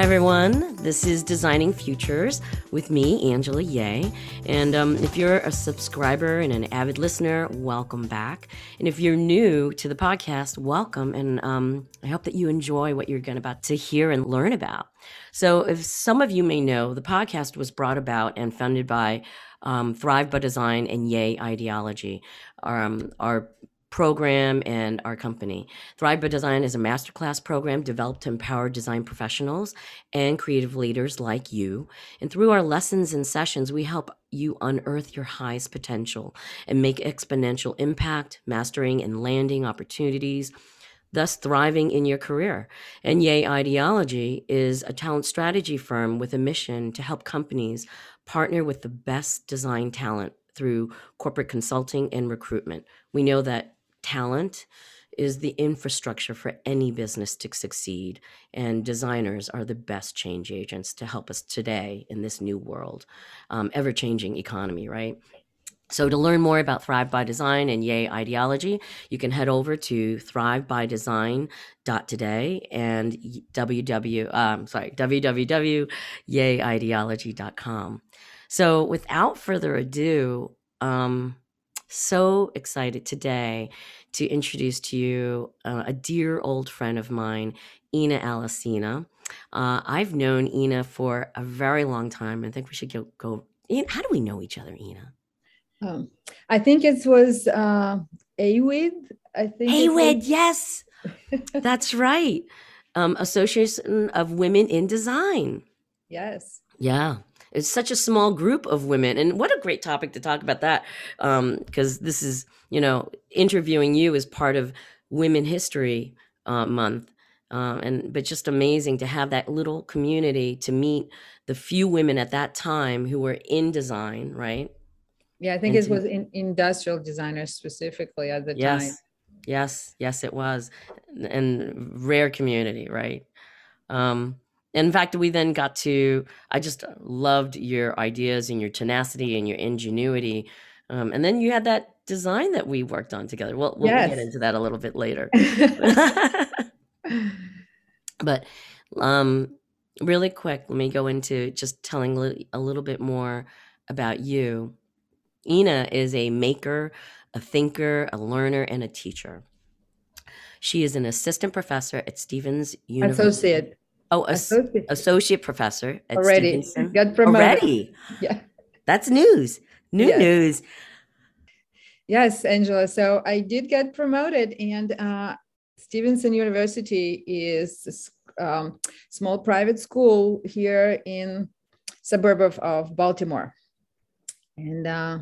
Hi, everyone. This is Designing Futures with me, Angela Yeh. And um, if you're a subscriber and an avid listener, welcome back. And if you're new to the podcast, welcome. And um, I hope that you enjoy what you're going about to hear and learn about. So, if some of you may know, the podcast was brought about and funded by um, Thrive by Design and Yeh IDeology. Um, our program and our company. Thrive by Design is a masterclass program developed to empower design professionals and creative leaders like you. And through our lessons and sessions, we help you unearth your highest potential and make exponential impact, mastering and landing opportunities. Thus, thriving in your career. And Yeh IDeology is a talent strategy firm with a mission to help companies partner with the best design talent through corporate consulting and recruitment. We know that talent is the infrastructure for any business to succeed and designers are the best change agents to help us today in this new world um, ever-changing economy right? So to learn more about thrive by design and yeh ideology you can head over to thrivebydesign.today and www um, sorry www.yehideology.com so without further ado um, so excited today to introduce to you uh, a dear old friend of mine, Ina Alesina. Uh, I've known Ina for a very long time. I think we should go. go how do we know each other, Ina? Um, I think it was uh, AWID. I think AWID, was... yes, that's right. Um, Association of Women in Design. Yes. Yeah it's such a small group of women and what a great topic to talk about that because um, this is you know interviewing you as part of women history uh, month uh, and but just amazing to have that little community to meet the few women at that time who were in design right? Yeah i think and it to, was in industrial designers specifically at the yes, time. Yes yes it was. And rare community right? Um in fact, we then got to, I just loved your ideas and your tenacity and your ingenuity. Um, and then you had that design that we worked on together. We'll, we'll yes. get into that a little bit later. but um, really quick, let me go into just telling a little bit more about you. Ina is a maker, a thinker, a learner, and a teacher. She is an assistant professor at Stevens University. Associate. Oh, associate, associate professor at already Stevenson. got promoted. Already, yeah, that's news. New yes. news. Yes, Angela. So I did get promoted, and uh, Stevenson University is a um, small private school here in suburb of, of Baltimore, and uh,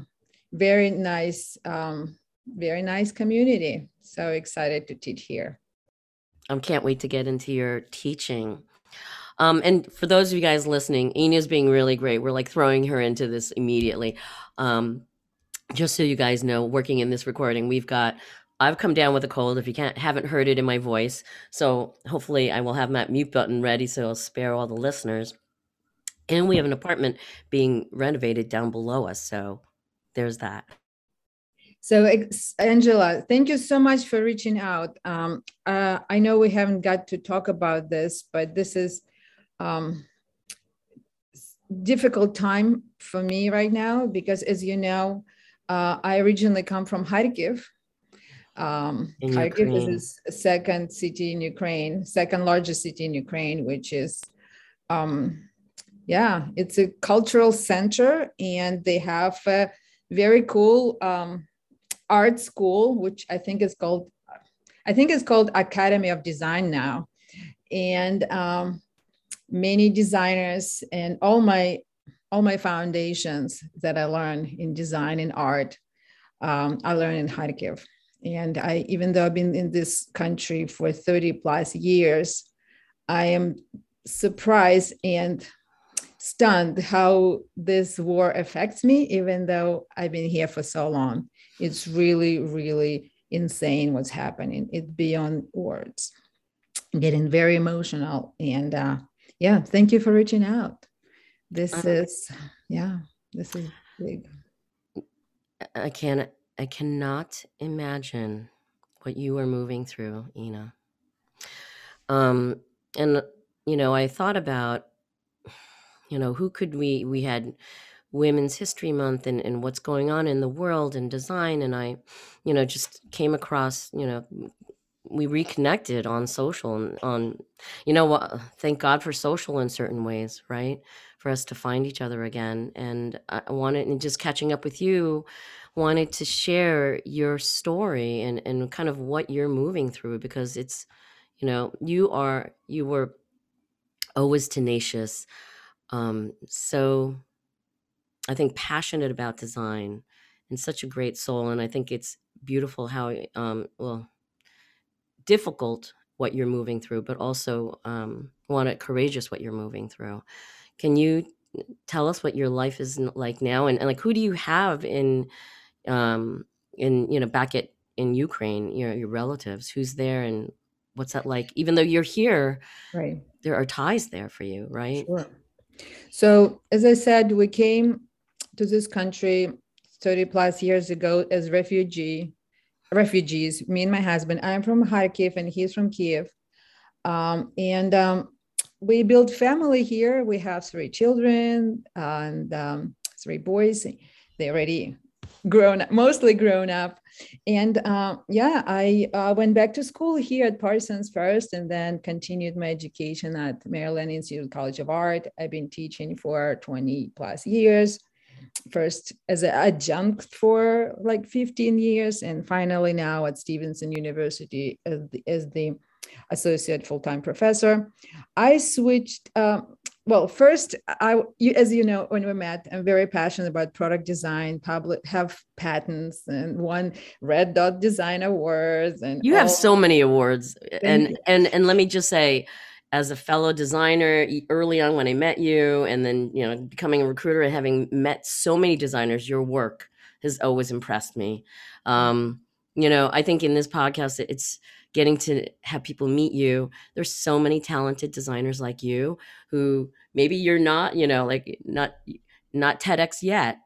very nice, um, very nice community. So excited to teach here. I um, can't wait to get into your teaching. Um, and for those of you guys listening, Ina's being really great. We're like throwing her into this immediately. Um, just so you guys know, working in this recording, we've got I've come down with a cold. If you can't haven't heard it in my voice, so hopefully I will have my mute button ready, so I'll spare all the listeners. And we have an apartment being renovated down below us, so there's that. So, Angela, thank you so much for reaching out. Um, uh, I know we haven't got to talk about this, but this is um, difficult time for me right now because, as you know, uh, I originally come from Kharkiv. Um, Kharkiv is the second city in Ukraine, second largest city in Ukraine, which is, um, yeah, it's a cultural center, and they have a very cool um, art school, which I think is called, I think it's called Academy of Design now, and um, many designers and all my all my foundations that I learned in design and art, um, I learned in Kharkiv. And I, even though I've been in this country for 30 plus years, I am surprised and stunned how this war affects me, even though I've been here for so long. It's really, really insane what's happening. It's beyond words. I'm getting very emotional and uh, yeah, thank you for reaching out. This uh, is, yeah, this is big. I can't, I cannot imagine what you are moving through, Ina. Um, and you know, I thought about, you know, who could we, we had Women's History Month and, and what's going on in the world and design. And I, you know, just came across, you know, we reconnected on social and on, you know what, thank God for social in certain ways, right? For us to find each other again. And I wanted, and just catching up with you, wanted to share your story and, and kind of what you're moving through because it's, you know, you are, you were always tenacious. Um, so I think passionate about design and such a great soul. And I think it's beautiful how, um, well, difficult what you're moving through, but also um, want it courageous what you're moving through. Can you tell us what your life is like now, and, and like who do you have in, um, in you know back at in Ukraine, your your relatives, who's there, and what's that like? Even though you're here, right? There are ties there for you, right? Sure. So as I said, we came to this country 30 plus years ago as refugee refugees, me and my husband. I'm from Kharkiv and he's from Kiev. Um, and um, we built family here. We have three children and um, three boys. They already grown mostly grown up. And uh, yeah, I uh, went back to school here at Parsons first and then continued my education at Maryland Institute College of Art. I've been teaching for 20 plus years first as an adjunct for like 15 years and finally now at stevenson university as the, as the associate full-time professor i switched uh, well first i you, as you know when we met i'm very passionate about product design public have patents and won red dot design awards and you have so many awards and and and let me just say as a fellow designer early on when I met you, and then you know becoming a recruiter and having met so many designers, your work has always impressed me. Um, you know, I think in this podcast, it's getting to have people meet you. There's so many talented designers like you who maybe you're not, you know, like not not TEDx yet,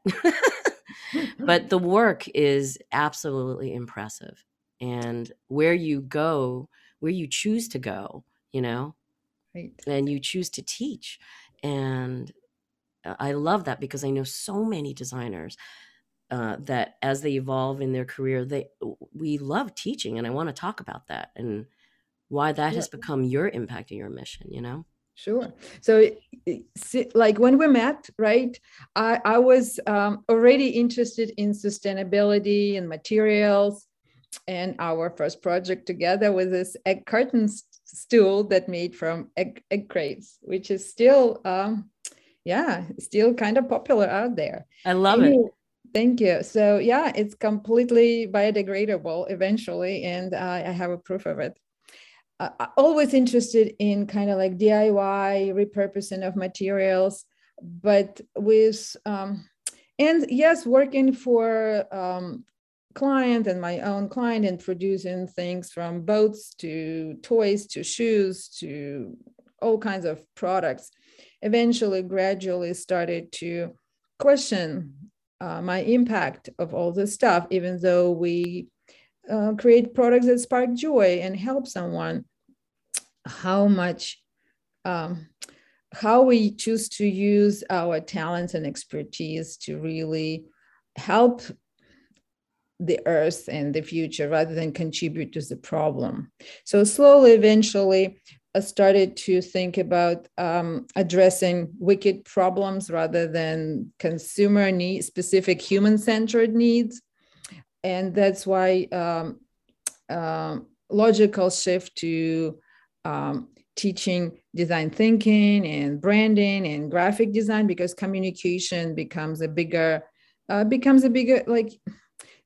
but the work is absolutely impressive. And where you go, where you choose to go, you know, Right. and you choose to teach. And uh, I love that because I know so many designers uh, that as they evolve in their career, they we love teaching, and I want to talk about that and why that yeah. has become your impact and your mission. You know. Sure. So, like when we met, right, I, I was um, already interested in sustainability and materials. And our first project together was this egg cartons stool that made from egg, egg crates, which is still, um, yeah, still kind of popular out there. I love it. Thank you. So yeah, it's completely biodegradable eventually, and uh, I have a proof of it. Uh, always interested in kind of like DIY repurposing of materials, but with um, and yes, working for um, client and my own client and producing things from boats to toys to shoes to all kinds of products eventually gradually started to question uh, my impact of all this stuff even though we uh, create products that spark joy and help someone how much um, how we choose to use our talents and expertise to really help the earth and the future rather than contribute to the problem. So slowly, eventually, started to think about um, addressing wicked problems rather than consumer needs, specific human-centered needs, and that's why um, uh, logical shift to um, teaching design thinking and branding and graphic design because communication becomes a bigger uh, becomes a bigger like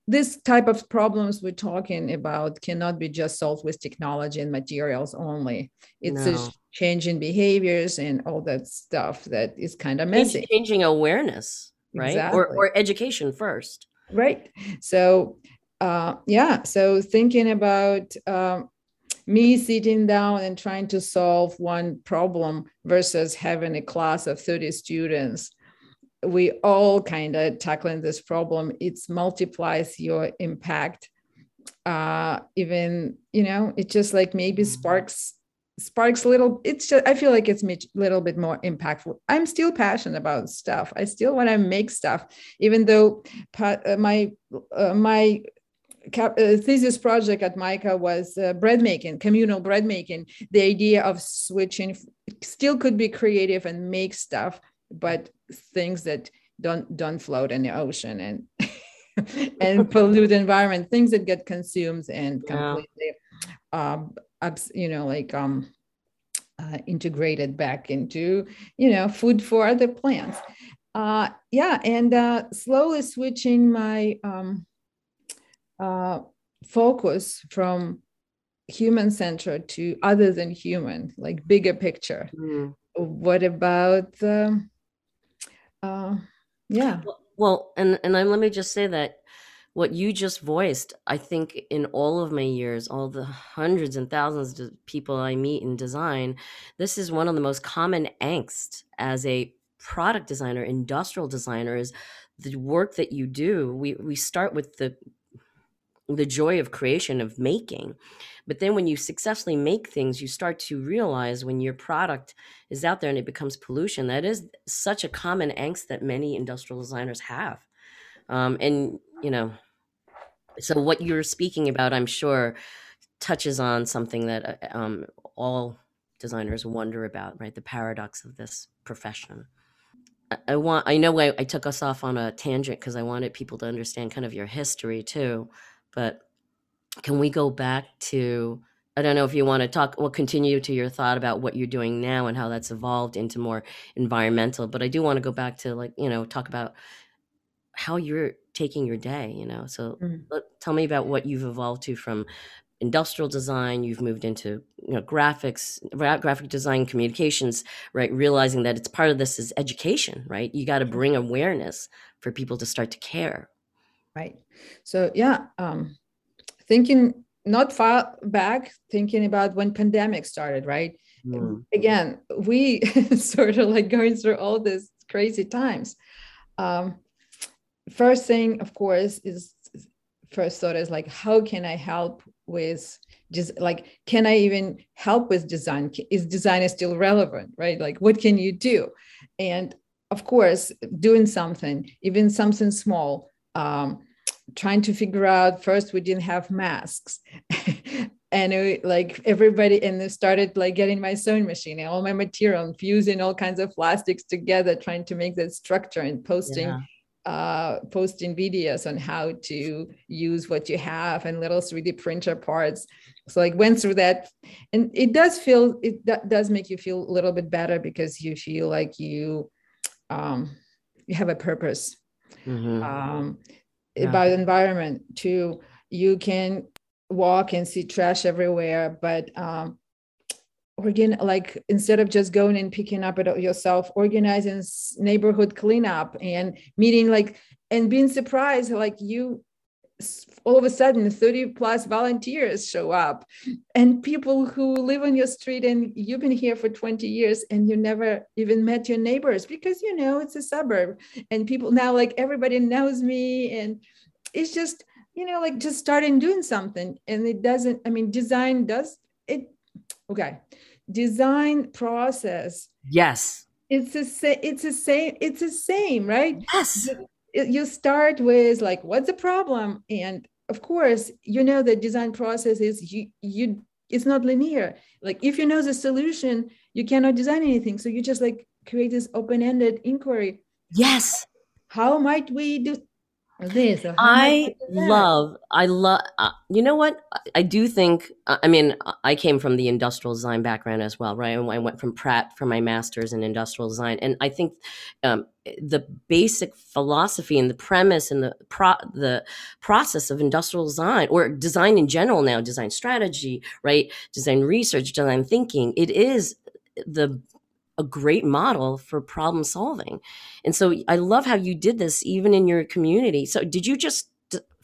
this type of problems we're talking about cannot be just solved with technology and materials only. It's no. a change in behaviors and all that stuff that is kind of messy. Changing awareness, right? Exactly. Or, or education first. Right. So, uh, yeah. So thinking about um, me sitting down and trying to solve one problem versus having a class of 30 students we all kind of tackling this problem. It multiplies your impact uh even you know it just like maybe mm-hmm. sparks sparks a little it's just i feel like it's a little bit more impactful. I'm still passionate about stuff. I still want to make stuff even though uh, my uh, my cap- uh, thesis project at MICA was uh, bread making communal bread making. The idea of switching still could be creative and make stuff but things that don't don't float in the ocean and and pollute the environment things that get consumed and completely yeah. um, you know like um uh, integrated back into you know food for other plants uh yeah and uh slowly switching my um uh focus from human centered to other than human like bigger picture mm. what about um, uh yeah well and and I, let me just say that what you just voiced, I think in all of my years, all the hundreds and thousands of people I meet in design, this is one of the most common angst as a product designer, industrial designer is the work that you do. We we start with the the joy of creation of making. But then when you successfully make things, you start to realize when your product is out there and it becomes pollution, that is such a common angst that many industrial designers have. Um, and you know, so what you're speaking about, I'm sure, touches on something that uh, um, all designers wonder about, right? The paradox of this profession. I, I want. I know I, I took us off on a tangent because I wanted people to understand kind of your history too, but can we go back to? I don't know if you want to talk. We'll continue to your thought about what you're doing now and how that's evolved into more environmental. But I do want to go back to like you know talk about how you're taking your day you know so mm-hmm. let, tell me about what you've evolved to from industrial design you've moved into you know graphics graphic design communications right realizing that it's part of this is education right you got to bring awareness for people to start to care right so yeah um thinking not far back thinking about when pandemic started right mm. again we sort of like going through all these crazy times um first thing, of course, is first thought is like, how can I help with just like, can I even help with design? Is design still relevant, right? Like, what can you do? And of course, doing something, even something small, um, trying to figure out first, we didn't have masks. and it, like everybody and they started like getting my sewing machine and all my material and fusing all kinds of plastics together trying to make that structure and posting yeah uh, posting videos on how to use what you have and little 3D printer parts. So like went through that, and it does feel it does make you feel a little bit better because you feel like you um, you have a purpose mm-hmm. um, yeah. about environment too. You can walk and see trash everywhere, but um, organ like instead of just going and picking up it yourself organizing neighborhood cleanup and meeting like and being surprised like you all of a sudden 30 plus volunteers show up. And people who live on your street and you've been here for 20 years and you never even met your neighbors because you know it's a suburb. And people now like everybody knows me and it's just you know like just starting doing something. And it doesn't i mean design does it okay. Design process yes. It's a it's the same it's the same right? Yes you start with like what's the problem? And of course you know the design process is you you it's not linear. Like if you know the solution you cannot design anything. So you just like create this open-ended inquiry. Yes. How might we do this i love i love uh, you know what? I do think uh, i mean i came from the industrial design background as well right? And i went from pratt for my master's in industrial design. And i think um, the basic philosophy and the premise and the pro- the process of industrial design or design in general now design strategy right? Design research design thinking it is the a great model for problem solving. And so I love how you did this even in your community. So did you just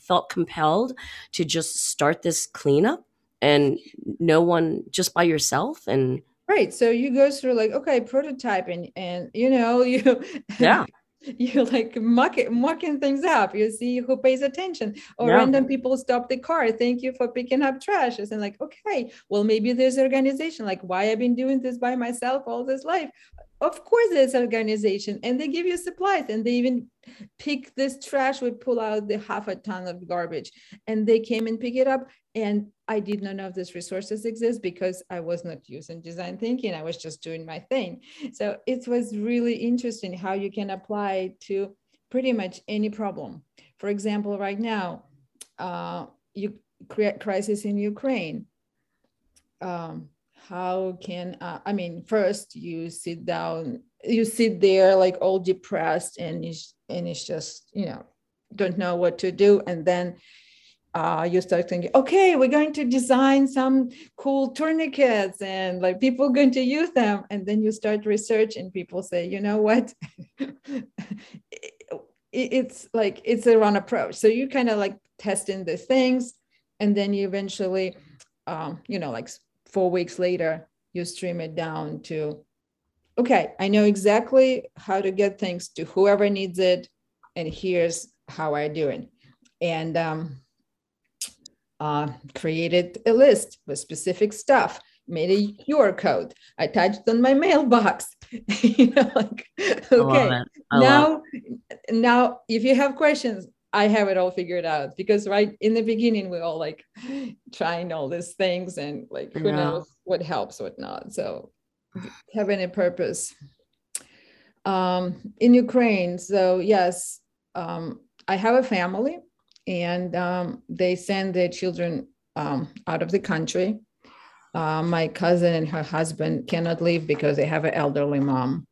felt compelled to just start this cleanup and no one just by yourself and right so you go through like okay prototyping and you know you yeah you like mucking mucking things up. You see who pays attention. Or yeah. random people stop the car thank you for picking up trash. And like okay well maybe there's an organization. Like why i've been doing this by myself all this life? Of course there's an organization and they give you supplies and they even pick this trash we pull out the half a ton of garbage and they came and pick it up and i did not know if these resources exist because i was not using design thinking. I was just doing my thing. So it was really interesting how you can apply to pretty much any problem. For example right now uh, you create crisis in ukraine. Um, how can uh, i mean first you sit down you sit there like all depressed and it's and it's just you know don't know what to do. And then uh, you start thinking okay we're going to design some cool tourniquets and like people are going to use them. And then you start research and people say you know what? It's like it's a wrong approach. So you kind of like testing the things. And then you eventually um, you know like four weeks later, you stream it down to, okay, I know exactly how to get things to whoever needs it, and here's how I do it. And um, uh, created a list with specific stuff, made a QR code, attached on my mailbox. you know, like, okay, now, now if you have questions, I have it all figured out because right in the beginning we all like trying all these things and like who yeah. knows what helps, what not. So having a purpose. Um, in Ukraine, so yes, um, I have a family and um, they send their children um, out of the country. Uh, my cousin and her husband cannot leave because they have an elderly mom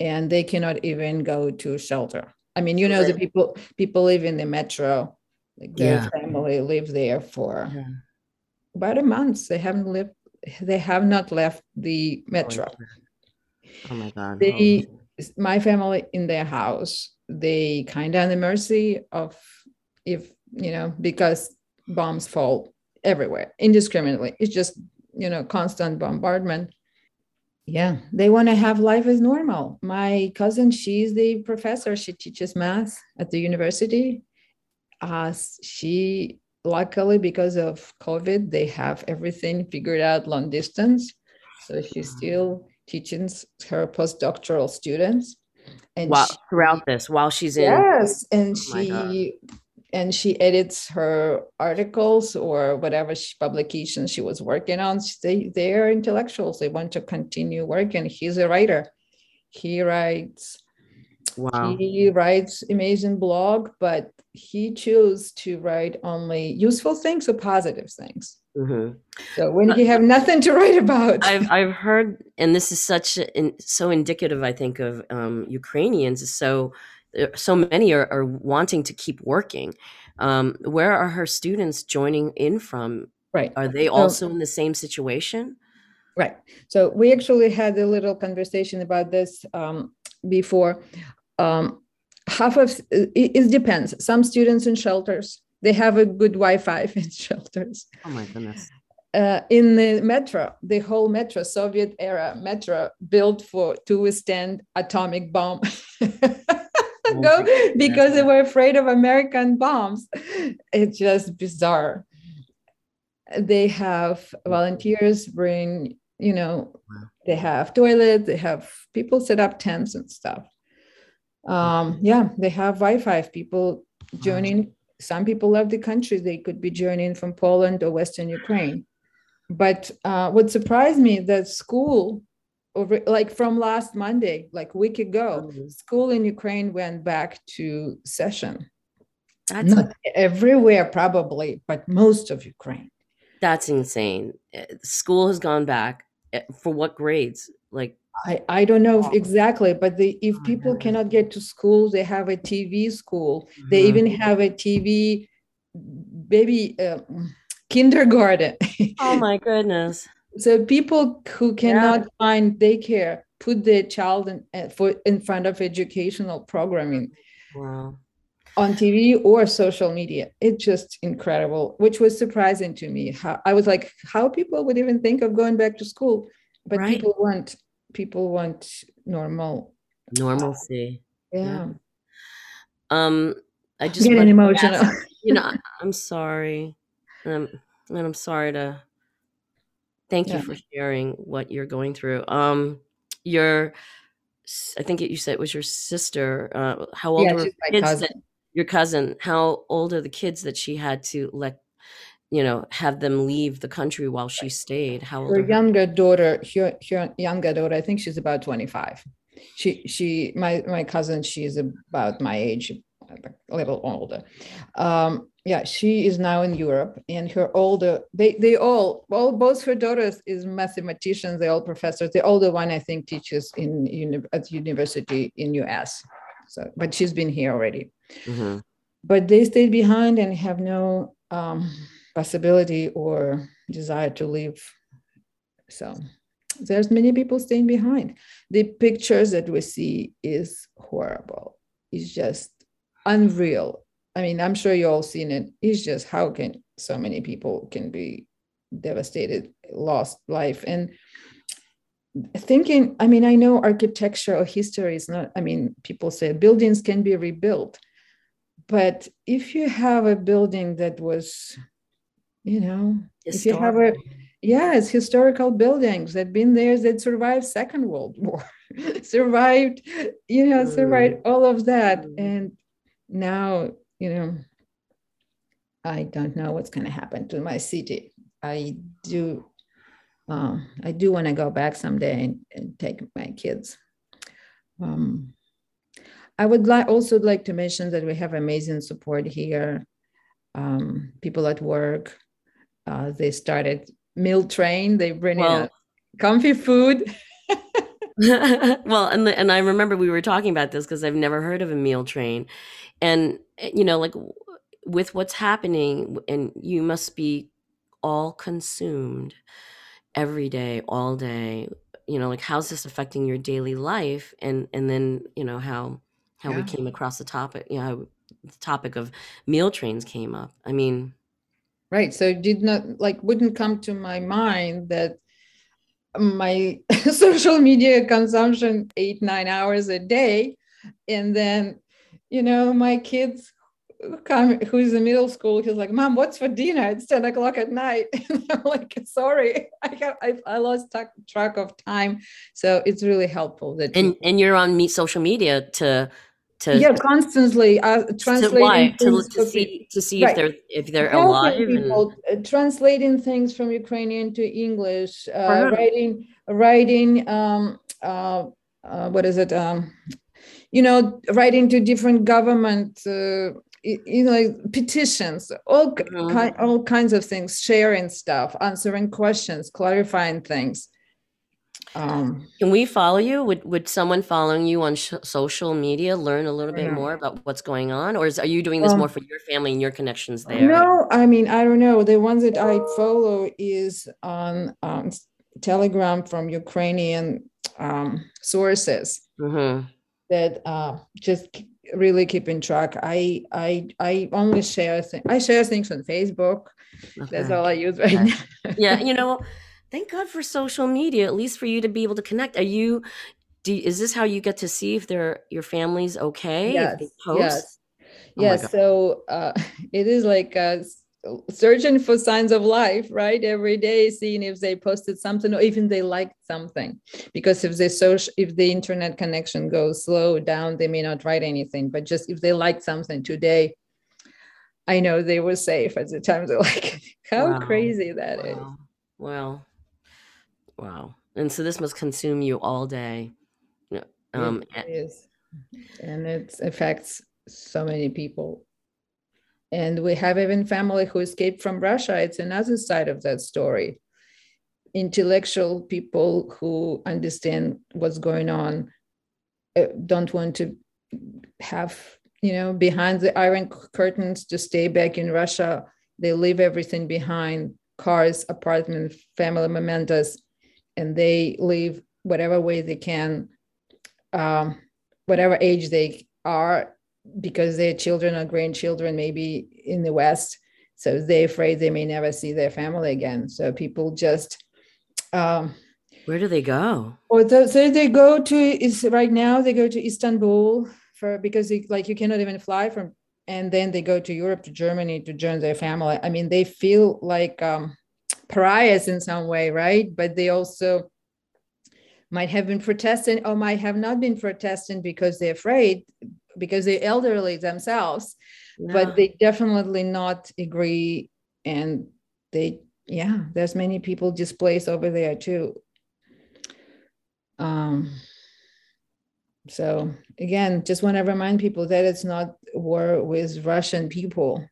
and they cannot even go to shelter I mean, you know, the people people live in the metro, like their yeah. family live there for yeah. about a month. They haven't lived. They have not left the metro. Oh my god! They, oh. my family in their house. They kind of on the mercy of if you know because bombs fall everywhere indiscriminately. It's just you know constant bombardment. Yeah they want to have life as normal. My cousin she's the professor. She teaches math at the university. Uh, she luckily because of covid they have everything figured out long distance. So she's still teaching her postdoctoral students. And while, she, throughout this while she's in yes and oh she and she edits her articles or whatever she, publication she was working on. They they are intellectuals. They want to continue working. He's a writer. He writes. Wow. He writes amazing blog, but he chose to write only useful things or positive things. Mm-hmm. So when you have nothing to write about, I've I've heard, and this is such in, so indicative, I think, of um, Ukrainians. So so many are, are wanting to keep working. Um, where are her students joining in from? Right. Are they also so, in the same situation? Right. So we actually had a little conversation about this um, before. Um, half of it, it depends. Some students in shelters they have a good Wi-Fi in shelters. Oh my goodness. Uh, in the metro, the whole metro, Soviet era metro, built for to withstand atomic bomb. go because they were afraid of American bombs. It's just bizarre. They have volunteers bring, you know, they have toilets, they have people set up tents and stuff. Um, yeah, they have Wi-Fi. People joining. Some people left the country. They could be joining from Poland or Western Ukraine. But uh, what surprised me that school over like from last Monday, like a week ago, mm-hmm. school in Ukraine went back to session. That's not a- everywhere, probably, but most of Ukraine. That's insane. Eh, school has gone back eh, for what grades? Like I, I don't know exactly, but the, if people cannot get to school, they have a TV school. Mm-hmm. They even have a TV baby uh, kindergarten. oh my goodness. So people who cannot yeah. find daycare put their child in, eh, for, in front of educational programming. Wow. On TV or social media. It's just incredible, which was surprising to me. How I was like, how people would even think of going back to school. But right. people want people want normal normalcy. Yeah. yeah. Um, I just getting emotional. Ask, you know, I'm sorry, um, and I'm sorry to. Thank you yeah. for sharing what you're going through. Um, your, I think you said it was your sister. Uh, how old yeah, were kids? Cousin. That, your cousin. How old are the kids that she had to let you know, have them leave the country while she stayed. How old? Her younger daughter, her, her younger daughter, I think she's about 25. She, she, my, my cousin, she's about my age, a little older. Um, yeah, she is now in Europe, and her older, they, they all, well, both her daughters is mathematicians. They're all professors. The older one, I think, teaches in uni- at university in US. So, but she's been here already. Mm-hmm. But they stayed behind and have no um, possibility or desire to leave. So there's many people staying behind. The pictures that we see is horrible. It's just unreal. I mean, I'm sure you all seen it. It's just how can so many people can be devastated, lost life. And thinking, I mean, I know architecture or history is not, I mean, people say buildings can be rebuilt. But if you have a building that was you know if you have a yes historical buildings that been there that survived second world war survived you know mm. survived all of that mm. and now you know i don't know what's going to happen to my city i do uh, i do want to go back someday and, and take my kids um, i would like also like to mention that we have amazing support here um, people at work uh, they started meal train. They bring well, in comfy food. well, and the, and I remember we were talking about this because I've never heard of a meal train, and eh, you know, like with what's happening, and you must be all consumed every day, all day. You know, like how's this affecting your daily life, and and then you know how how yeah. we came across the topic. You know, the topic of meal trains came up. I mean, right so it did not like wouldn't come to my mind that my social media consumption eight nine hours a day. And then you know my kids come who's in middle school he's like mom what's for dinner? It's 10 o'clock at night. And i'm like sorry i got I, I lost track of time. So it's really helpful that and and you're on me social media to to yeah constantly uh, translating to, to, to see to see right. if they're if they're Helping alive people, and... uh, translating things from ukrainian to english uh, writing writing um uh, uh, what is it um you know writing to different government uh, you know like petitions all mm-hmm. ki- all kinds of things sharing stuff answering questions clarifying things um, Can we follow you? Would would someone following you on sh- social media learn a little bit more about what's going on, or is, are you doing this um, more for your family and your connections there? No, I mean I don't know. The ones that I follow is on um, Telegram from Ukrainian um, sources mm-hmm. that uh, just really keeping track. I I I only share things. I share things on Facebook. Okay. That's all I use right okay. now. yeah, you know thank God for social media, at least for you to be able to connect. Are you, do, is this how you get to see if they're, your family's okay? Yes. Yes. Oh yes. So uh, it is like uh, searching for signs of life, right? Every day, seeing if they posted something or even they liked something. Because if they social, if the internet connection goes slow down, they may not write anything. But just if they liked something today, I know they were safe at the time. They're like, how wow. crazy that wow. is. Well, Wow. And so this must consume you all day. Um, it is. And it affects so many people. And we have even family who escaped from Russia. It's another side of that story. Intellectual people who understand what's going on uh, don't want to have, you know, behind the iron curtains to stay back in Russia. They leave everything behind cars, apartment, family mementos and they live whatever way they can, um, whatever age they are, because their children or grandchildren may be in the West. So they're afraid they may never see their family again. So people just. Um, Where do they go? Or so they go to is right now they go to Istanbul for because they, like you cannot even fly from and then they go to Europe to Germany to join their family. I mean, they feel like um, pariahs in some way, right? But they also might have been protesting or might have not been protesting because they're afraid because they're elderly themselves yeah. but they definitely not agree and they yeah there's many people displaced over there too um so again just want to remind people that it's not war with russian people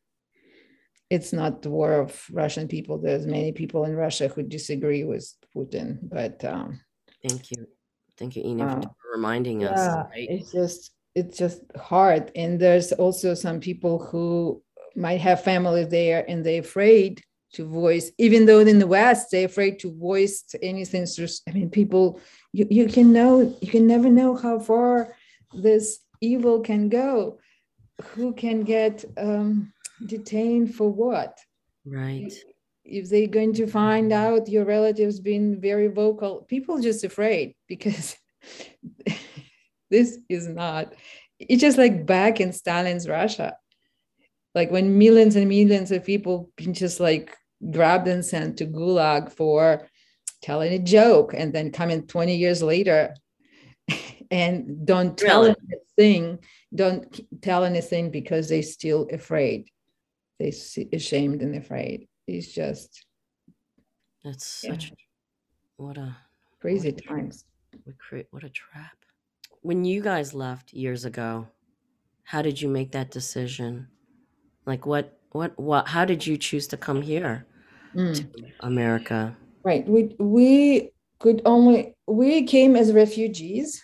it's not the war of russian people. There's many people in russia who disagree with putin but um thank you. Thank you ina uh, for reminding yeah, us right? it's just it's just hard. And there's also some people who might have family there and they're afraid to voice even though in the west they're afraid to voice anything i mean people you, you can know you can never know how far this evil can go. Who can get um, detained for what? Right. If they're going to find out your relatives being very vocal people just afraid because this is not it's just like back in stalin's russia. Like when millions and millions of people been just like grabbed and sent to gulag for telling a joke and then coming 20 years later and don't tell really? anything don't tell anything because they're still afraid they see ashamed and afraid. It's just that's such yeah. what a crazy what a, times. What, what a trap. When you guys left years ago how did you make that decision? Like what what what how did you choose to come here mm. to america? Right we we could only we came as refugees.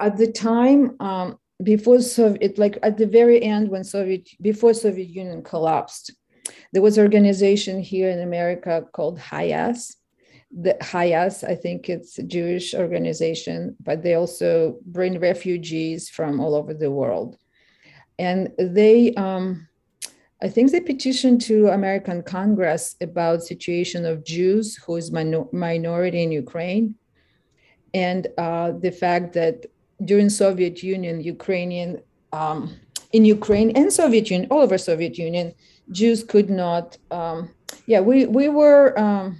At the time um, before soviet like at the very end when soviet before soviet union collapsed there was an organization here in america called HIAS. The HIAS i think it's a jewish organization but they also bring refugees from all over the world. And they um, I think they petitioned to American Congress about situation of Jews who is minor- minority in Ukraine, and uh, the fact that during Soviet Union, Ukrainian um, in Ukraine and Soviet Union, all over Soviet Union, Jews could not. Um, yeah, we we were um,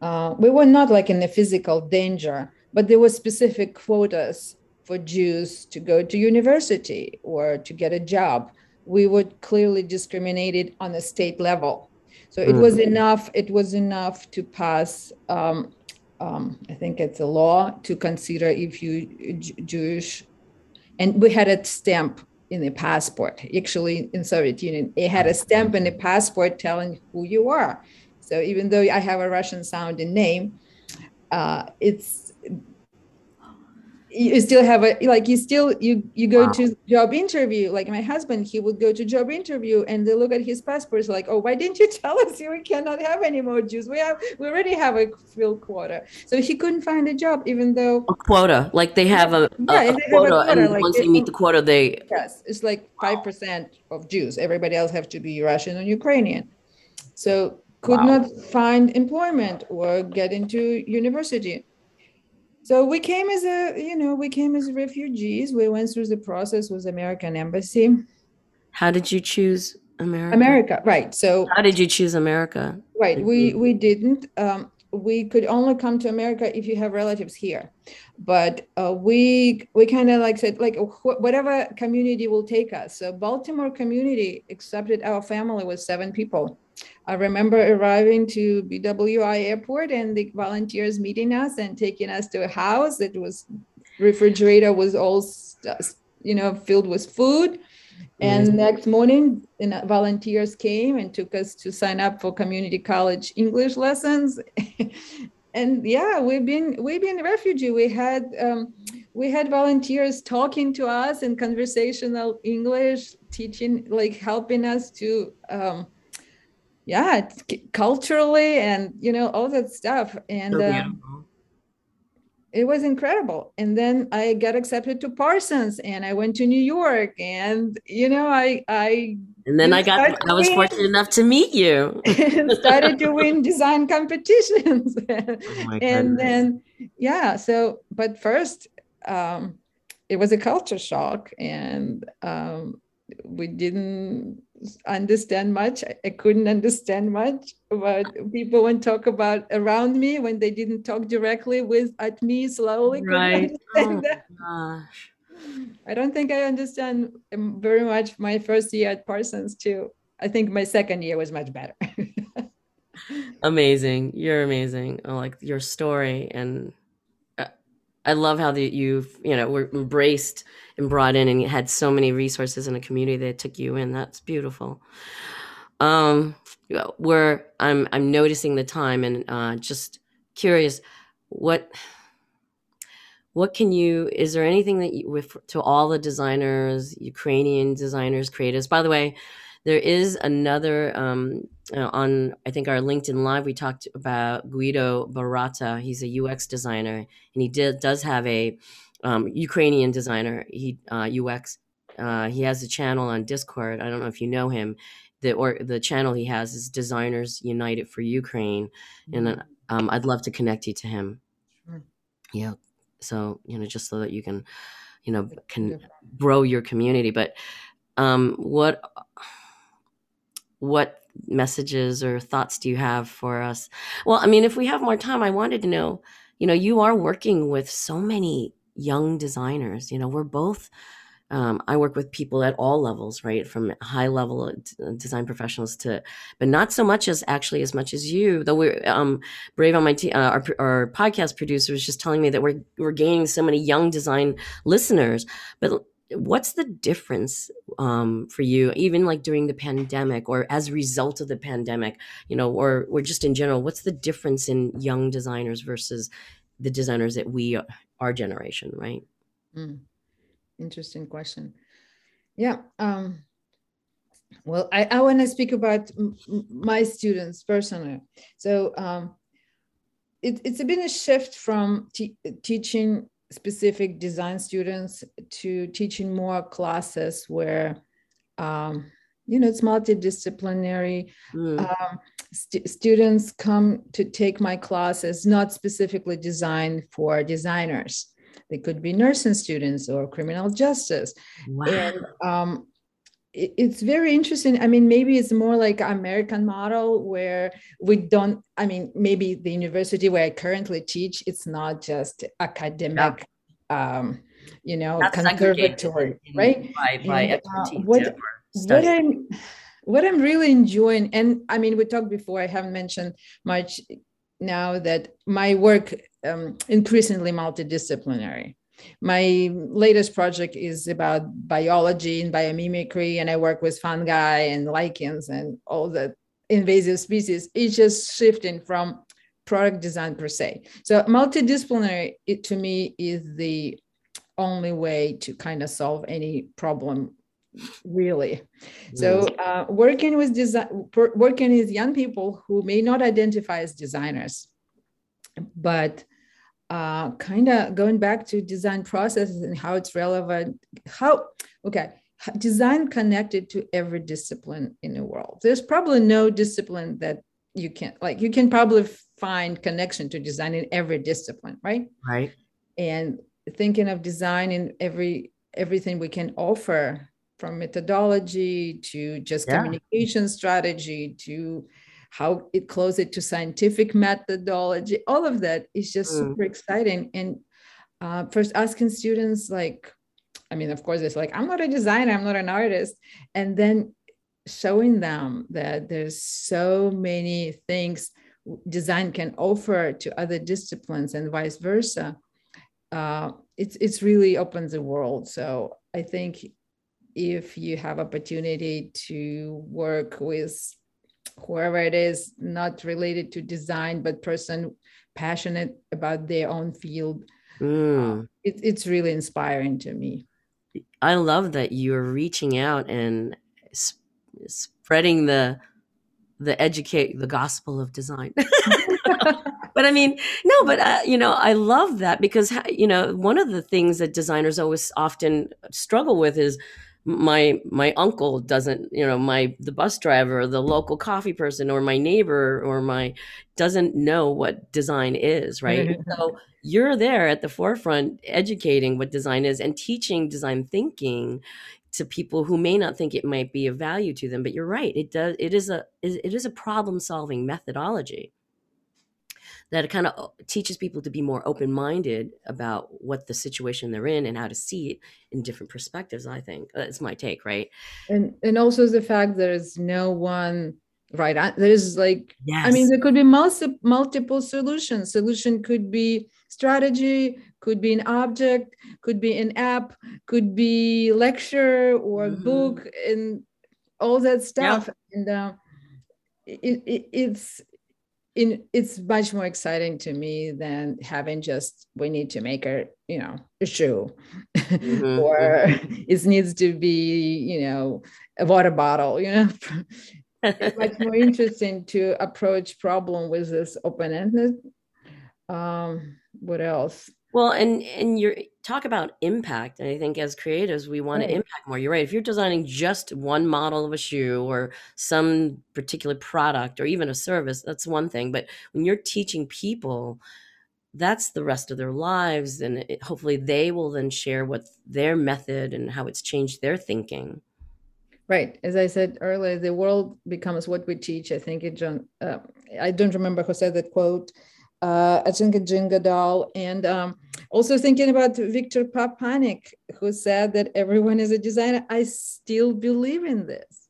uh, we were not like in a physical danger, but there were specific quotas for Jews to go to university or to get a job we would clearly discriminated on a state level. So it was mm-hmm. enough. It was enough to pass. Um, um, I think it's a law to consider if you Jewish, and we had a stamp in the passport. Actually, in Soviet Union, it had a stamp in the passport telling who you are. So even though I have a Russian sounding name, uh, it's you still have a like you still you you go wow. to job interview. Like my husband he would go to job interview and they look at his passports like oh why didn't you tell us we cannot have any more jews we have we already have a full quota. So he couldn't find a job even though a quota. Like they have a, yeah, a, a quota, a quota and like once they meet the quota they yes it's like five percent of jews everybody else have to be russian and ukrainian. So could wow. not find employment or get into university so we came as a you know we came as refugees. We went through the process with american embassy. How did you choose america? America right. So how did you choose america? Right we we didn't. Um, we could only come to america if you have relatives here. But uh, we we kind of like said like wh- whatever community will take us. So baltimore community accepted our family with seven people I remember arriving to BWI airport and the volunteers meeting us and taking us to a house. It was refrigerator was all you know filled with food. And mm-hmm. next morning, volunteers came and took us to sign up for community college English lessons. and yeah, we've been we've been refugee. We had um, we had volunteers talking to us in conversational English, teaching like helping us to um, yeah culturally and you know all that stuff. And um, it was incredible. And then i got accepted to parsons and i went to new york and you know i i and then i got i was win, fortunate enough to meet you. and started to win design competitions. Oh and then yeah so but first um it was a culture shock and um, we didn't understand much. I couldn't understand much but people would talk about around me when they didn't talk directly with at me slowly. Right. oh, gosh. i don't think i understand um, very much my first year at parsons too. I think my second year was much better. Amazing. You're amazing. I like your story and I love how that you've you know were embraced and brought in and you had so many resources in a community that took you in. That's beautiful. Um, where I'm I'm noticing the time and uh, just curious, what what can you? Is there anything that you with to all the designers, Ukrainian designers, creatives? By the way, there is another um, uh, on I think our LinkedIn live. We talked about Guido Barata. He's a UX designer, and he did does have a um, Ukrainian designer. He uh, UX. Uh, he has a channel on Discord. I don't know if you know him. The or the channel he has is Designers United for Ukraine, mm-hmm. and um, I'd love to connect you to him. Sure. Yeah. So you know, just so that you can, you know, can grow your community. But um, what what messages or thoughts do you have for us? Well, I mean, if we have more time, I wanted to know. You know, you are working with so many young designers. You know, we're both. Um, I work with people at all levels, right, from high level uh, design professionals to, but not so much as actually as much as you. Though we're um, brave on my team, uh, our, our podcast producer was just telling me that we're we're gaining so many young design listeners. But what's the difference um, for you, even like during the pandemic or as a result of the pandemic, you know, or or just in general? What's the difference in young designers versus the designers that we our generation, right? Mm. Interesting question. Yeah. Um, well, I, I want to speak about m- my students personally. So um, it, it's been a shift from te- teaching specific design students to teaching more classes where um, you know it's multidisciplinary mm. um, st- students come to take my classes not specifically designed for designers they could be nursing students or criminal justice wow. and um, it's very interesting i mean maybe it's more like american model where we don't i mean maybe the university where i currently teach it's not just academic yeah. um, you know That's conservatory right by, by and, uh, what, what i'm what I'm really enjoying, and I mean, we talked before, I haven't mentioned much now that my work um, increasingly multidisciplinary. My latest project is about biology and biomimicry, and I work with fungi and lichens and all the invasive species. It's just shifting from product design per se. So multidisciplinary, it, to me, is the only way to kind of solve any problem really so uh, working with design working with young people who may not identify as designers but uh, kind of going back to design processes and how it's relevant how okay design connected to every discipline in the world. There's probably no discipline that you can like you can probably find connection to design in every discipline right? Right. And thinking of design in every everything we can offer from methodology to just yeah. communication strategy to how it close it to scientific methodology all of that is just mm. super exciting. And uh, first asking students like i mean of course it's like i'm not a designer i'm not an artist. And then showing them that there's so many things design can offer to other disciplines and vice versa uh, it's it's really opens the world. So i think if you have opportunity to work with whoever it is not related to design but person passionate about their own field. Mm. uh, it, it's really inspiring to me. I love that you're reaching out and sp- spreading the the educate the gospel of design. But i mean no but uh, you know i love that because you know one of the things that designers always often struggle with is my my uncle doesn't you know my the bus driver the local coffee person or my neighbor or my doesn't know what design is right? Mm-hmm. So you're there at the forefront educating what design is and teaching design thinking to people who may not think it might be of value to them but you're right it does it is a it is a problem solving methodology that it kind of uh, teaches people to be more open minded about what the situation they're in and how to see it in different perspectives. I think that's my take, right? And and also the fact there's no one right there's like yes. i mean there could be multi, multiple solutions solution could be strategy could be an object could be an app could be lecture or mm-hmm. book and all that stuff and uh, it, it, it's in, it's much more exciting to me than having just we need to make a you know a shoe. Mm-hmm, or mm-hmm. it needs to be you know a water bottle you know? It's much more interesting to approach problem with this open-ended. Um what else? Well, and and you talk about impact, and I think as creatives, we want right. to impact more. You're right. If you're designing just one model of a shoe or some particular product or even a service, that's one thing. But when you're teaching people, that's the rest of their lives, and it, hopefully they will then share what their method and how it's changed their thinking. Right. As I said earlier, the world becomes what we teach. I think it. John. Uh, I don't remember who said that quote uh, Ajinga Jingadal, and um, also thinking about Victor Papanek, who said that everyone is a designer. I still believe in this.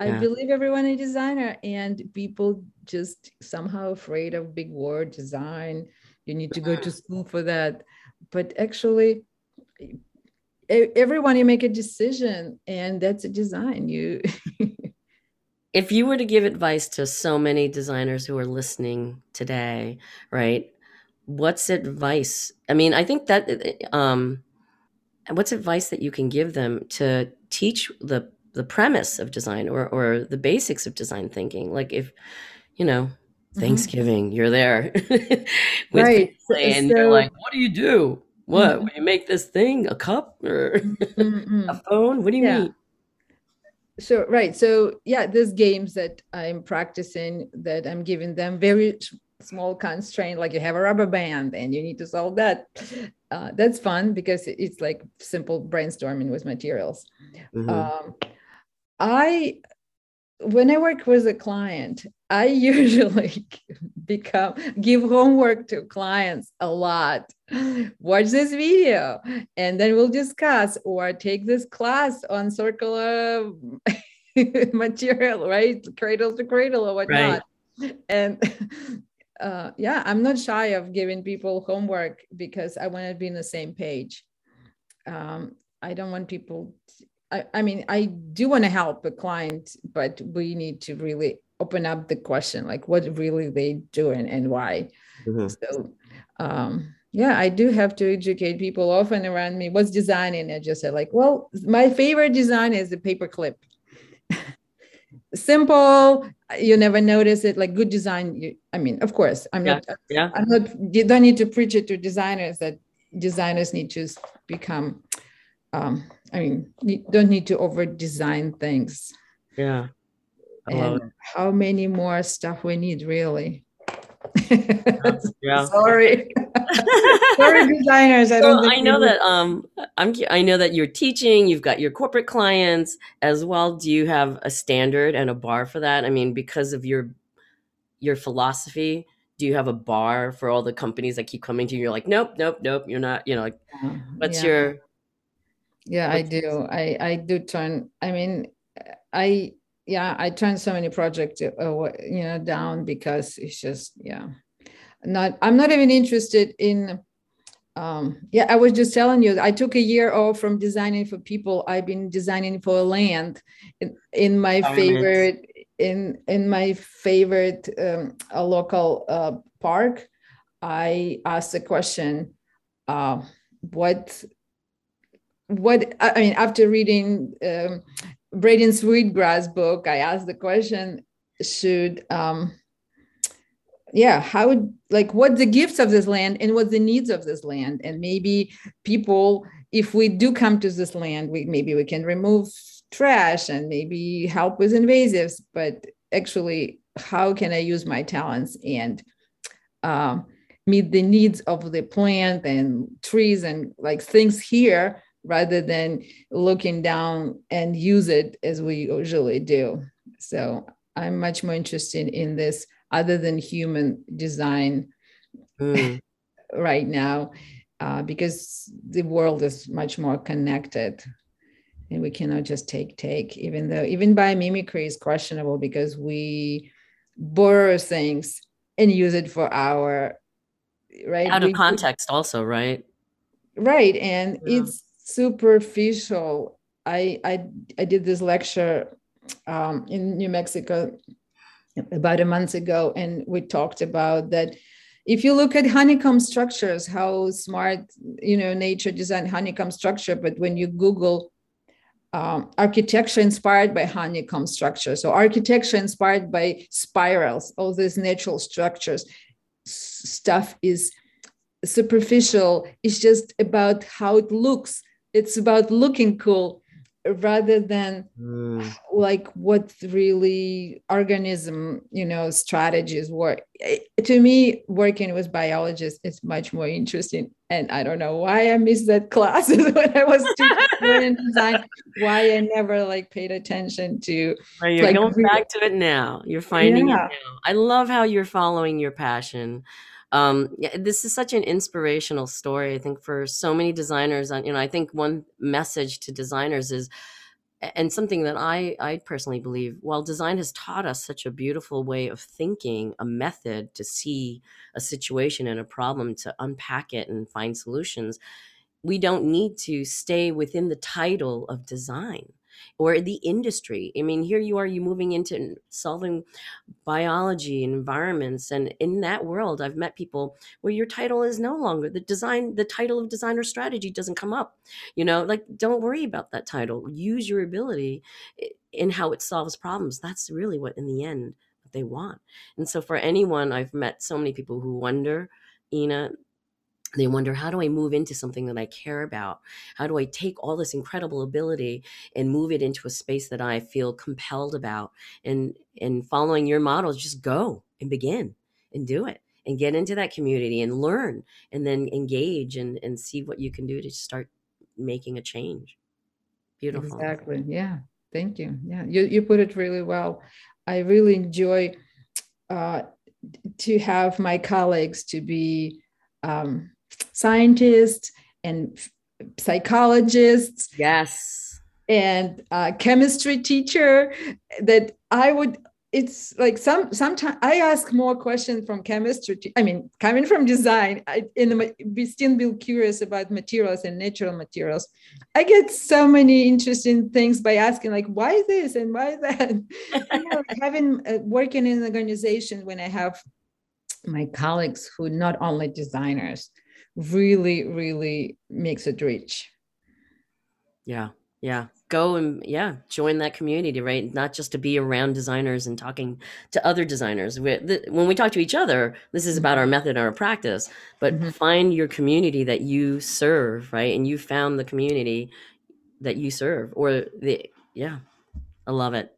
Yeah. I believe everyone is a designer, and people just somehow afraid of big word design. You need to go to school for that. But actually, everyone you make a decision, and that's a design. You if you were to give advice to so many designers who are listening today, right? What's advice? I mean, I think that um what's advice that you can give them to teach the the premise of design or or the basics of design thinking? Like if, you know, mm-hmm. Thanksgiving, you're there. right. And so, you're like, what do you do? What? Mm-hmm. You make this thing, a cup or mm-hmm. a phone? What do you yeah. mean? So right so yeah there's games that i'm practicing that i'm giving them very small constraint like you have a rubber band and you need to solve that uh, that's fun because it's like simple brainstorming with materials mm-hmm. um, i when i work with a client i usually become give homework to clients a lot. Watch this video and then we'll discuss or take this class on circular material right? Cradle to cradle or whatnot. Right. and uh, yeah i'm not shy of giving people homework because i want to be on the same page. Um, i don't want people I, I mean i do want to help a client but we need to really open up the question like what really they doing and why mm-hmm. so um yeah i do have to educate people often around me what's designing i just said like well my favorite design is the paper clip simple you never notice it like good design you, i mean of course i'm yeah. not yeah. i'm not you don't need to preach it to designers that designers need to become um i mean you don't need to over design things yeah and how many more stuff we need really yeah. Sorry. Sorry, designers. I don't. Well, I know that. Um, I'm. I know that you're teaching. You've got your corporate clients as well. Do you have a standard and a bar for that? I mean, because of your your philosophy, do you have a bar for all the companies that keep coming to you? You're like, nope, nope, nope. You're not. You know, like, what's yeah. your? Yeah, I do. I I do turn. I mean, I yeah, I turned so many projects, uh, you know, down because it's just, yeah, not. I'm not even interested in. Um, yeah, I was just telling you, I took a year off from designing for people. I've been designing for land in, in my favorite in in my favorite um, a local uh, park. I asked the question, uh, what what I mean after reading um, Braiding Sweetgrass book, I asked the question: Should um, yeah how like what the gifts of this land and what the needs of this land? And maybe people if we do come to this land we maybe we can remove trash and maybe help with invasives but actually how can i use my talents and um, meet the needs of the plant and trees and like things here rather than looking down and use it as we usually do so i'm much more interested in this other than human design mm. right now uh, because the world is much more connected and we cannot just take take even though even biomimicry is questionable because we borrow things and use it for our right out of we, context also right right and yeah. it's superficial i i i did this lecture um, in new mexico about a month ago, and we talked about that. If you look at honeycomb structures, how smart you know nature designed honeycomb structure, but when you Google um, architecture inspired by honeycomb structure, so architecture inspired by spirals, all these natural structures, stuff is superficial. It's just about how it looks. It's about looking cool rather than mm. like what really organism you know strategies work. To me working with biologists is much more interesting and i don't know why i missed that class when i was in design. Why i never like paid attention to right, you're like, going back to it now. You're finding yeah. it now. I love how you're following your passion um, yeah, this is such an inspirational story. I think for so many designers, and you know, I think one message to designers is, and something that I, I personally believe, while design has taught us such a beautiful way of thinking, a method to see a situation and a problem, to unpack it and find solutions, we don't need to stay within the title of design or the industry. I mean, here you are, you moving into solving biology and environments. And in that world, I've met people where your title is no longer the design, the title of designer strategy doesn't come up. You know, like don't worry about that title. Use your ability in how it solves problems. That's really what in the end they want. And so for anyone, I've met so many people who wonder, Ina, they wonder how do i move into something that i care about? How do i take all this incredible ability and move it into a space that i feel compelled about? And and following your models just go and begin and do it and get into that community and learn and then engage and and see what you can do to start making a change. Beautiful. Exactly. Yeah. Thank you. Yeah. You, you put it really well. I really enjoy uh, to have my colleagues to be um, scientists and psychologists. Yes. And a chemistry teacher that I would it's like some sometimes I ask more questions from chemistry. I mean, coming from design, I in the be still be curious about materials and natural materials. I get so many interesting things by asking like, why this and why that. you know, having uh, working in an organization when I have my colleagues who not only designers, really, really makes it rich. Yeah. Yeah. Go and yeah, join that community, right? Not just to be around designers and talking to other designers. When we talk to each other, this is about our mm-hmm. method and our practice, but mm-hmm. find your community that you serve, right? And you found the community that you serve or the, yeah, I love it.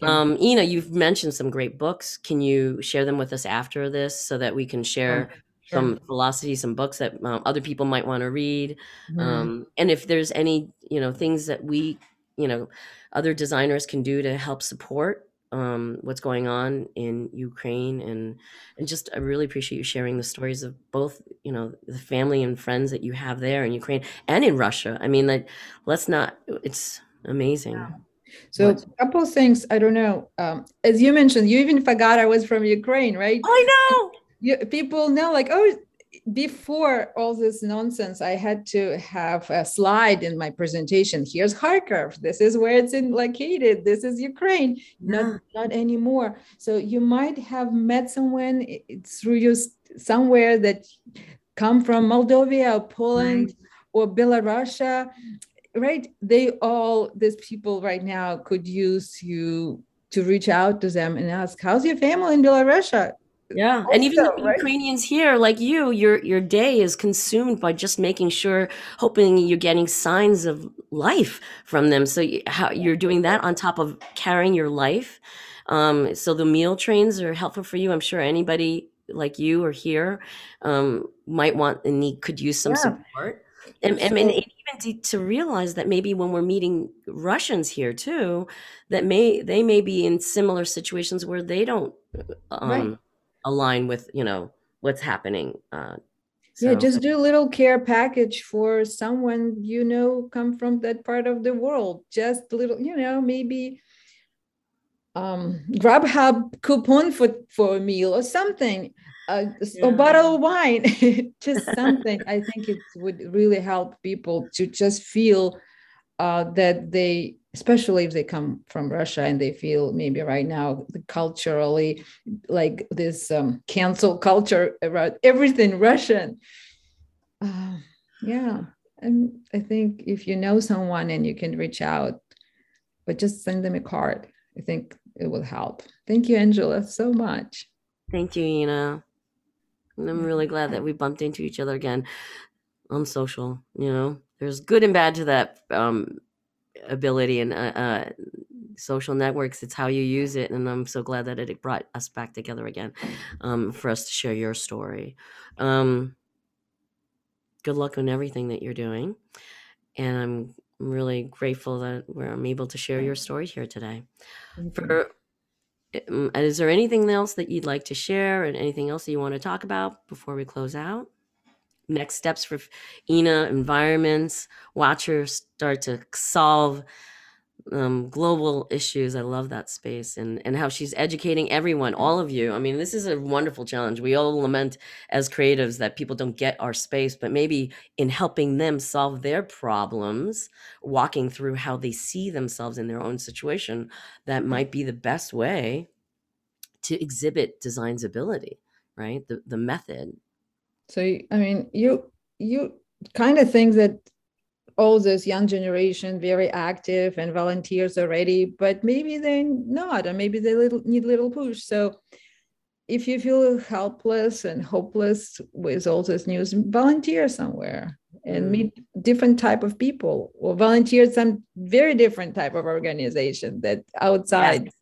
Um, Ina, you've mentioned some great books. Can you share them with us after this so that we can share Sure. some philosophy, some books that um, other people might want to read. Mm-hmm. Um, and if there's any, you know, things that we, you know, other designers can do to help support um, what's going on in Ukraine, and and just I really appreciate you sharing the stories of both, you know, the family and friends that you have there in Ukraine and in Russia. I mean, like, let's not. It's amazing. Yeah. So what? a couple things. I don't know. Um, as you mentioned, you even forgot I was from Ukraine, right? I know you, people know like oh before all this nonsense i had to have a slide in my presentation. Here's kharkov this is where it's in located. This is ukraine. Yeah. not not anymore. So you might have met someone through you somewhere that come from moldova or poland right. or belarus right? They all these people right now could use you to reach out to them and ask how's your family in belarus yeah also, and even the right? ukrainians here like you your your day is consumed by just making sure hoping you're getting signs of life from them. So you, how you're doing that on top of carrying your life. Um, so the meal trains are helpful for you. I'm sure anybody like you or here um, might want and need could use some yeah. support. And, and, and, even to, to, realize that maybe when we're meeting russians here too that may they may be in similar situations where they don't um, right align with you know what's happening uh, so. yeah just do a little care package for someone you know come from that part of the world just a little you know maybe um grubhub coupon for for a meal or something uh, yeah. a bottle of wine just something i think it would really help people to just feel uh, that they especially if they come from Russia and they feel maybe right now culturally like this um, cancel culture about everything Russian. Uh, yeah, and I think if you know someone and you can reach out, but just send them a card. I think it will help. Thank you, Angela, so much. Thank you, Ina. And I'm really glad that we bumped into each other again on social. You know, there's good and bad to that um, ability and uh, uh, social networks. It's how you use it, and I'm so glad that it brought us back together again um, for us to share your story. Um, good luck on everything that you're doing, and I'm really grateful that I'm able to share your story here today. For um, is there anything else that you'd like to share, and anything else that you want to talk about before we close out? Next steps for Ina environments, watch her start to solve um, global issues. I love that space and, and how she's educating everyone, all of you. I mean, this is a wonderful challenge. We all lament as creatives that people don't get our space, but maybe in helping them solve their problems, walking through how they see themselves in their own situation, that might be the best way to exhibit design's ability, right? The, the method so I mean, you you kind of think that all this young generation very active and volunteers already, but maybe they're not, or maybe they little, need a little push. So if you feel helpless and hopeless with all this news, volunteer somewhere and mm. meet different type of people or volunteer some very different type of organization that outside. Yes.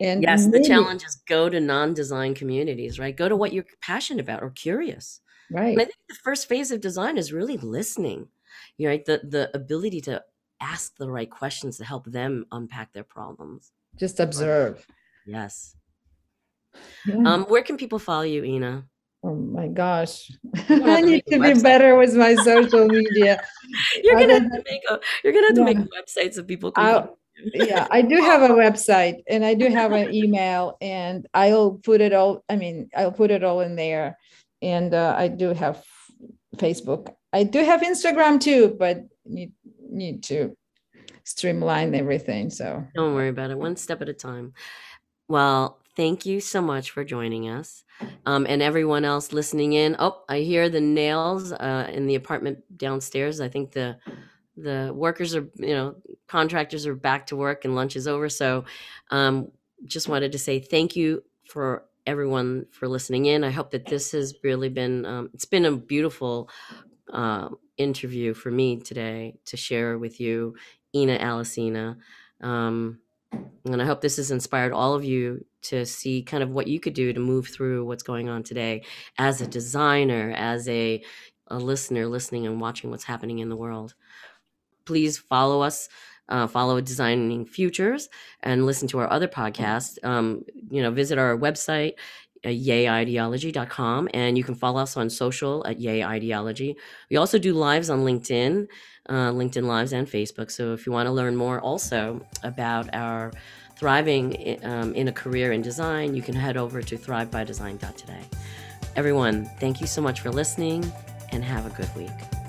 And yes, maybe, the challenge is go to non-design communities, right? Go to what you're passionate about or curious. Right. And I think the first phase of design is really listening. You know, right? the the ability to ask the right questions to help them unpack their problems. Just observe. Yes. Yeah. Um, where can people follow you, Ina? Oh my gosh. I need to be better with my social media. you're gonna have to make a you're gonna have to yeah. make a website so people can yeah, I do have a website and I do have an email and I'll put it all, I mean, I'll put it all in there and uh, I do have Facebook. I do have Instagram too, but need need to streamline everything. So don't worry about it. One step at a time. Well, thank you so much for joining us, um, and everyone else listening in. Oh, I hear the nails uh, in the apartment downstairs. I think the the workers are, you know, contractors are back to work and lunch is over. So, um, just wanted to say thank you for everyone for listening in. I hope that this has really been um, it's been a beautiful uh, interview for me today to share with you, Ina Alicina. Um, and I hope this has inspired all of you to see kind of what you could do to move through what's going on today as a designer, as a, a listener, listening and watching what's happening in the world. Please follow us uh, follow Designing Futures, and listen to our other podcasts. Um, you know, visit our website, uh, yehideology.com, and you can follow us on social at Yeh IDeology. We also do lives on LinkedIn, uh, LinkedIn Lives, and Facebook. So if you want to learn more also about our thriving um, in a career in design, you can head over to thrivebydesign.today. Everyone, thank you so much for listening and have a good week.